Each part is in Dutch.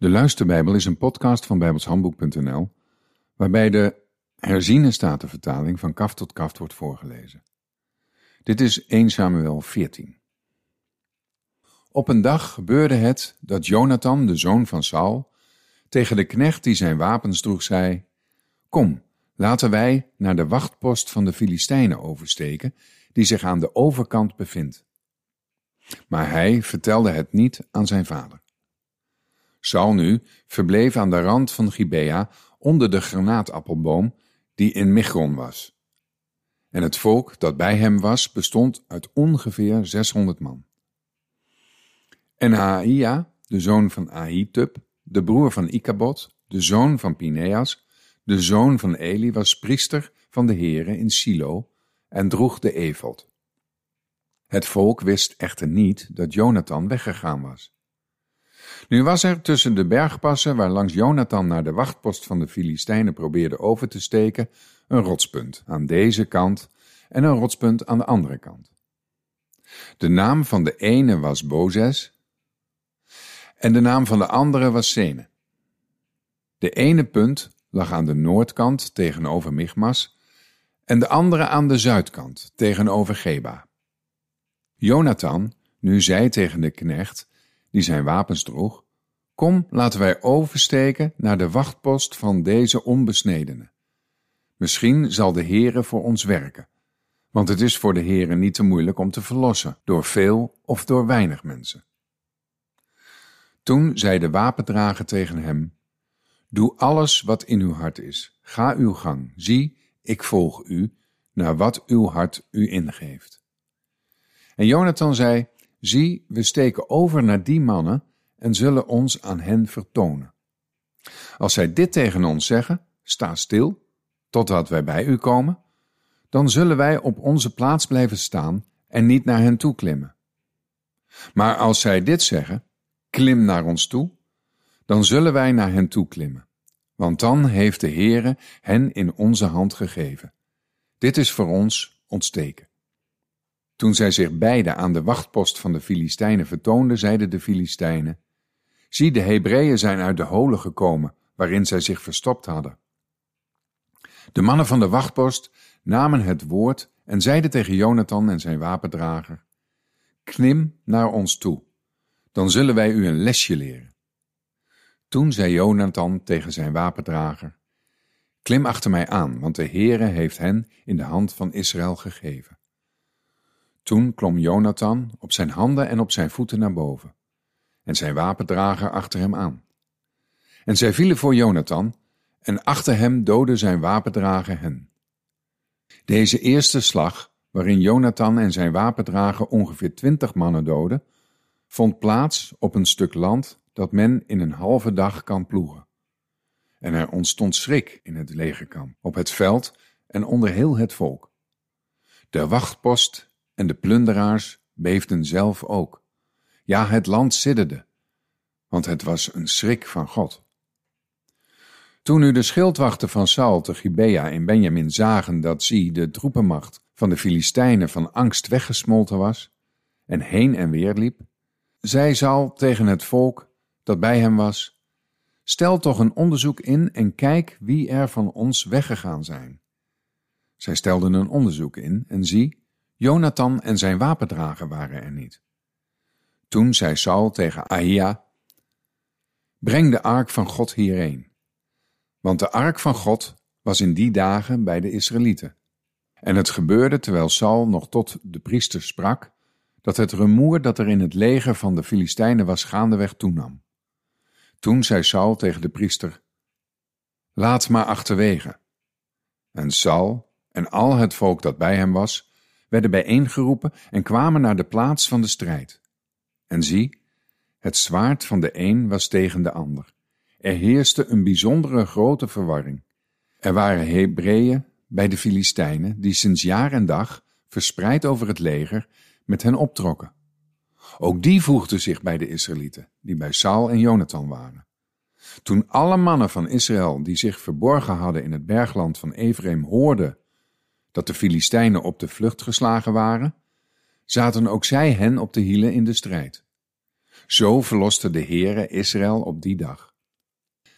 De Luisterbijbel is een podcast van bijbelshandboek.nl waarbij de herziene statenvertaling van kaft tot kaft wordt voorgelezen. Dit is 1 Samuel 14. Op een dag gebeurde het dat Jonathan, de zoon van Saul, tegen de knecht die zijn wapens droeg zei: Kom, laten wij naar de wachtpost van de Filistijnen oversteken, die zich aan de overkant bevindt. Maar hij vertelde het niet aan zijn vader. Saul nu verbleef aan de rand van Gibea onder de granaatappelboom die in Migron was. En het volk dat bij hem was bestond uit ongeveer 600 man. En Ahia, de zoon van Ahitub, de broer van Ikabod, de zoon van Pineas, de zoon van Eli, was priester van de heren in Silo en droeg de efod. Het volk wist echter niet dat Jonathan weggegaan was. Nu was er tussen de bergpassen waar langs Jonathan naar de wachtpost van de Filistijnen probeerde over te steken, een rotspunt aan deze kant en een rotspunt aan de andere kant. De naam van de ene was Bozes en de naam van de andere was Sene. De ene punt lag aan de noordkant tegenover Michmas en de andere aan de zuidkant tegenover Geba. Jonathan nu zei tegen de knecht die zijn wapens droeg: Kom, laten wij oversteken naar de wachtpost van deze onbesnedene. Misschien zal de Heere voor ons werken, want het is voor de Heere niet te moeilijk om te verlossen, door veel of door weinig mensen. Toen zei de wapendrager tegen hem: Doe alles wat in uw hart is. Ga uw gang. Zie, ik volg u, naar wat uw hart u ingeeft. En Jonathan zei: Zie, we steken over naar die mannen en zullen ons aan hen vertonen. Als zij dit tegen ons zeggen, sta stil, totdat wij bij u komen, dan zullen wij op onze plaats blijven staan en niet naar hen toe klimmen. Maar als zij dit zeggen, klim naar ons toe, dan zullen wij naar hen toe klimmen, want dan heeft de Heere hen in onze hand gegeven. Dit is voor ons ontsteken. Toen zij zich beiden aan de wachtpost van de Filistijnen vertoonden, zeiden de Filistijnen: Zie, de Hebreeën zijn uit de holen gekomen, waarin zij zich verstopt hadden. De mannen van de wachtpost namen het woord en zeiden tegen Jonathan en zijn wapendrager: Knim naar ons toe, dan zullen wij u een lesje leren. Toen zei Jonathan tegen zijn wapendrager: Klim achter mij aan, want de Heere heeft hen in de hand van Israël gegeven. Toen klom Jonathan op zijn handen en op zijn voeten naar boven, en zijn wapendrager achter hem aan. En zij vielen voor Jonathan, en achter hem doodde zijn wapendrager hen. Deze eerste slag, waarin Jonathan en zijn wapendrager ongeveer twintig mannen doden, vond plaats op een stuk land dat men in een halve dag kan ploegen. En er ontstond schrik in het legerkamp, op het veld en onder heel het volk. De wachtpost en de plunderaars beefden zelf ook. Ja, het land sidderde, want het was een schrik van God. Toen nu de schildwachten van Saul te Gibea in Benjamin zagen dat zie de troepenmacht van de Filistijnen van angst weggesmolten was en heen en weer liep, zei Saul tegen het volk dat bij hem was: Stel toch een onderzoek in en kijk wie er van ons weggegaan zijn. Zij stelden een onderzoek in en zie, Jonathan en zijn wapendrager waren er niet. Toen zei Saul tegen Ahia: Breng de ark van God hierheen. Want de ark van God was in die dagen bij de Israëlieten. En het gebeurde terwijl Saul nog tot de priester sprak, dat het rumoer dat er in het leger van de Filistijnen was gaandeweg toenam. Toen zei Saul tegen de priester: Laat maar achterwege. En Saul en al het volk dat bij hem was, werden bijeengeroepen en kwamen naar de plaats van de strijd. En zie, het zwaard van de een was tegen de ander. Er heerste een bijzondere grote verwarring. Er waren Hebreeën bij de Filistijnen die sinds jaar en dag, verspreid over het leger, met hen optrokken. Ook die voegden zich bij de Israëlieten, die bij Saul en Jonathan waren. Toen alle mannen van Israël die zich verborgen hadden in het bergland van Ephraim hoorden dat de Filistijnen op de vlucht geslagen waren, zaten ook zij hen op de hielen in de strijd. Zo verloste de Heere Israël op die dag.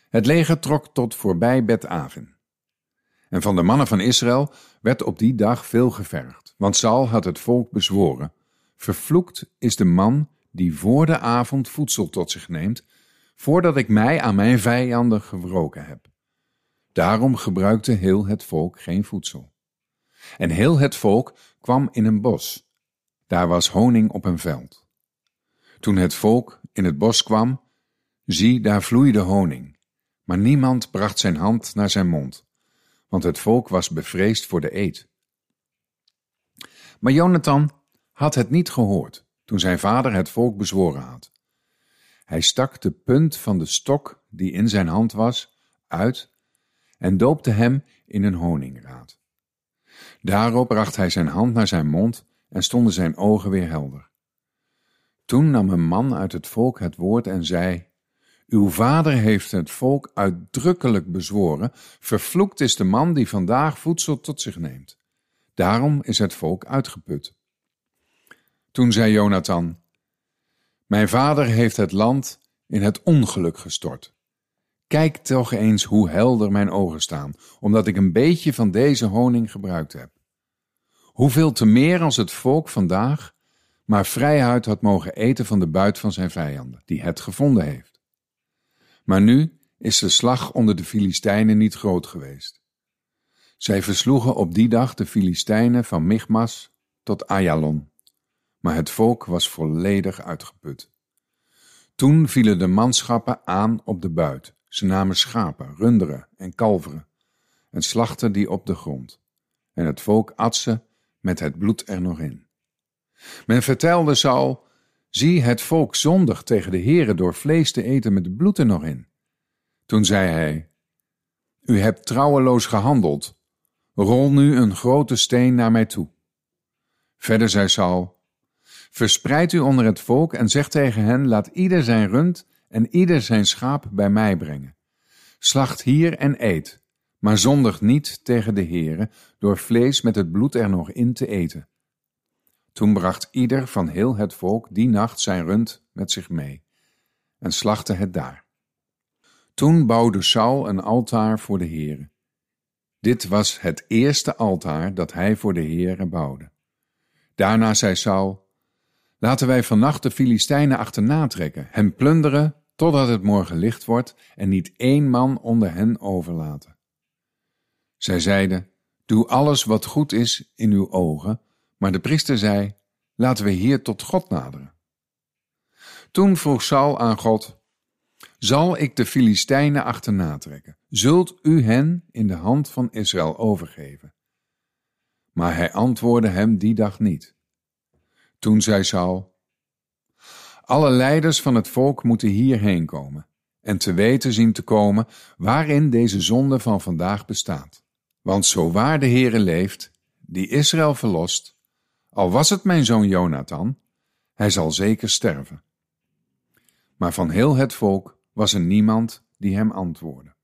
Het leger trok tot voorbij Bet-Aven. En van de mannen van Israël werd op die dag veel gevergd, want Saul had het volk bezworen: Vervloekt is de man die voor de avond voedsel tot zich neemt, voordat ik mij aan mijn vijanden gewroken heb. Daarom gebruikte heel het volk geen voedsel. En heel het volk kwam in een bos. Daar was honing op een veld. Toen het volk in het bos kwam, zie, daar vloeide honing. Maar niemand bracht zijn hand naar zijn mond, want het volk was bevreesd voor de eet. Maar Jonathan had het niet gehoord toen zijn vader het volk bezworen had. Hij stak de punt van de stok die in zijn hand was uit en doopte hem in een honingraad. Daarop bracht hij zijn hand naar zijn mond en stonden zijn ogen weer helder. Toen nam een man uit het volk het woord en zei: Uw vader heeft het volk uitdrukkelijk bezworen: Vervloekt is de man die vandaag voedsel tot zich neemt. Daarom is het volk uitgeput. Toen zei Jonathan: Mijn vader heeft het land in het ongeluk gestort. Kijk toch eens hoe helder mijn ogen staan, omdat ik een beetje van deze honing gebruikt heb. Hoeveel te meer als het volk vandaag maar vrijheid had mogen eten van de buit van zijn vijanden, die het gevonden heeft. Maar nu is de slag onder de Filistijnen niet groot geweest. Zij versloegen op die dag de Filistijnen van Michmas tot Ayalon, maar het volk was volledig uitgeput. Toen vielen de manschappen aan op de buit. Ze namen schapen, runderen en kalveren en slachten die op de grond. En het volk at ze met het bloed er nog in. Men vertelde Saul, zie het volk zondig tegen de Heere door vlees te eten met bloed er nog in. Toen zei hij, u hebt trouweloos gehandeld, rol nu een grote steen naar mij toe. Verder zei Saul, verspreid u onder het volk en zeg tegen hen, laat ieder zijn rund en ieder zijn schaap bij mij brengen. Slacht hier en eet, maar zondig niet tegen de Heere door vlees met het bloed er nog in te eten. Toen bracht ieder van heel het volk die nacht zijn rund met zich mee en slachtte het daar. Toen bouwde Saul een altaar voor de Heere. Dit was het eerste altaar dat hij voor de Heere bouwde. Daarna zei Saul, laten wij vannacht de Filistijnen achterna trekken, hen plunderen totdat het morgen licht wordt en niet één man onder hen overlaten. Zij zeiden, doe alles wat goed is in uw ogen, maar de priester zei, laten we hier tot God naderen. Toen vroeg Saul aan God, zal ik de Filistijnen achterna trekken? Zult u hen in de hand van Israël overgeven? Maar hij antwoordde hem die dag niet. Toen zei Saul, alle leiders van het volk moeten hierheen komen en te weten zien te komen waarin deze zonde van vandaag bestaat. Want zo waar de Heere leeft, die Israël verlost, al was het mijn zoon Jonathan, hij zal zeker sterven. Maar van heel het volk was er niemand die hem antwoordde.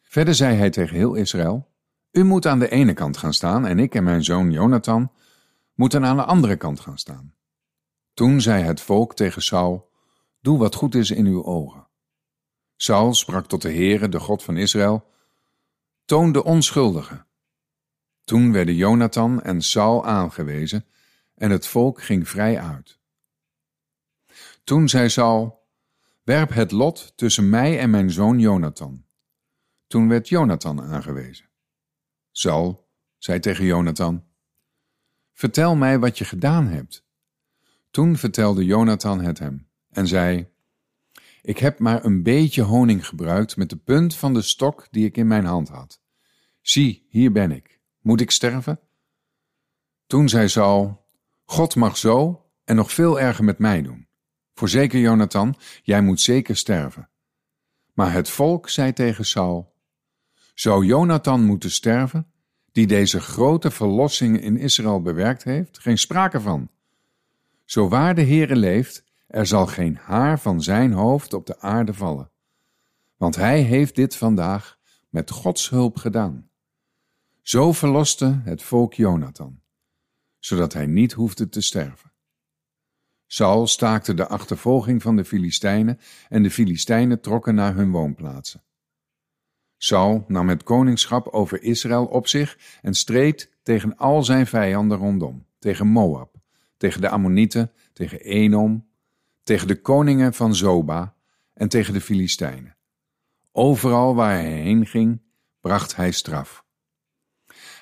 Verder zei hij tegen heel Israël: U moet aan de ene kant gaan staan en ik en mijn zoon Jonathan moeten aan de andere kant gaan staan. Toen zei het volk tegen Saul: Doe wat goed is in uw ogen. Saul sprak tot de Heere, de God van Israël: Toon de onschuldige. Toen werden Jonathan en Saul aangewezen en het volk ging vrij uit. Toen zei Saul, werp het lot tussen mij en mijn zoon Jonathan. Toen werd Jonathan aangewezen. Saul zei tegen Jonathan, vertel mij wat je gedaan hebt. Toen vertelde Jonathan het hem en zei, ik heb maar een beetje honing gebruikt met de punt van de stok die ik in mijn hand had. Zie, hier ben ik. Moet ik sterven? Toen zei Saul, God mag zo en nog veel erger met mij doen. Voorzeker, Jonathan, jij moet zeker sterven. Maar het volk zei tegen Saul: Zou Jonathan moeten sterven, die deze grote verlossing in Israël bewerkt heeft? Geen sprake van. Zo waar de Heere leeft, er zal geen haar van zijn hoofd op de aarde vallen. Want hij heeft dit vandaag met Gods hulp gedaan. Zo verloste het volk Jonathan zodat hij niet hoefde te sterven. Saul staakte de achtervolging van de Filistijnen en de Filistijnen trokken naar hun woonplaatsen. Saul nam het koningschap over Israël op zich en streed tegen al zijn vijanden rondom, tegen Moab, tegen de Ammonieten, tegen Enom, tegen de koningen van Zoba en tegen de Filistijnen. Overal waar hij heen ging, bracht hij straf.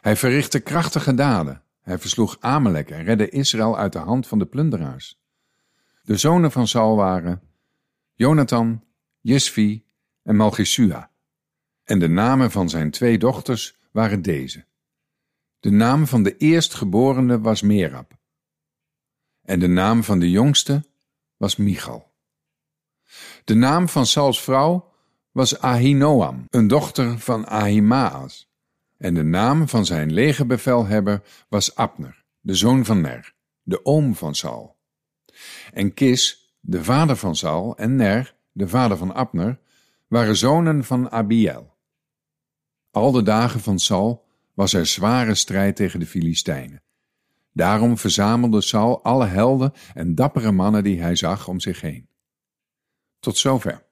Hij verrichtte krachtige daden. Hij versloeg Amalek en redde Israël uit de hand van de plunderaars. De zonen van Saul waren Jonathan, Jesvi en Malchisua. En de namen van zijn twee dochters waren deze. De naam van de eerstgeborene was Merab. En de naam van de jongste was Michal. De naam van Sauls vrouw was Ahinoam, een dochter van Ahimaas. En de naam van zijn legerbevelhebber was Abner, de zoon van Ner, de oom van Saul. En Kis, de vader van Saul, en Ner, de vader van Abner, waren zonen van Abiel. Al de dagen van Saul was er zware strijd tegen de Filistijnen. Daarom verzamelde Saul alle helden en dappere mannen die hij zag om zich heen. Tot zover.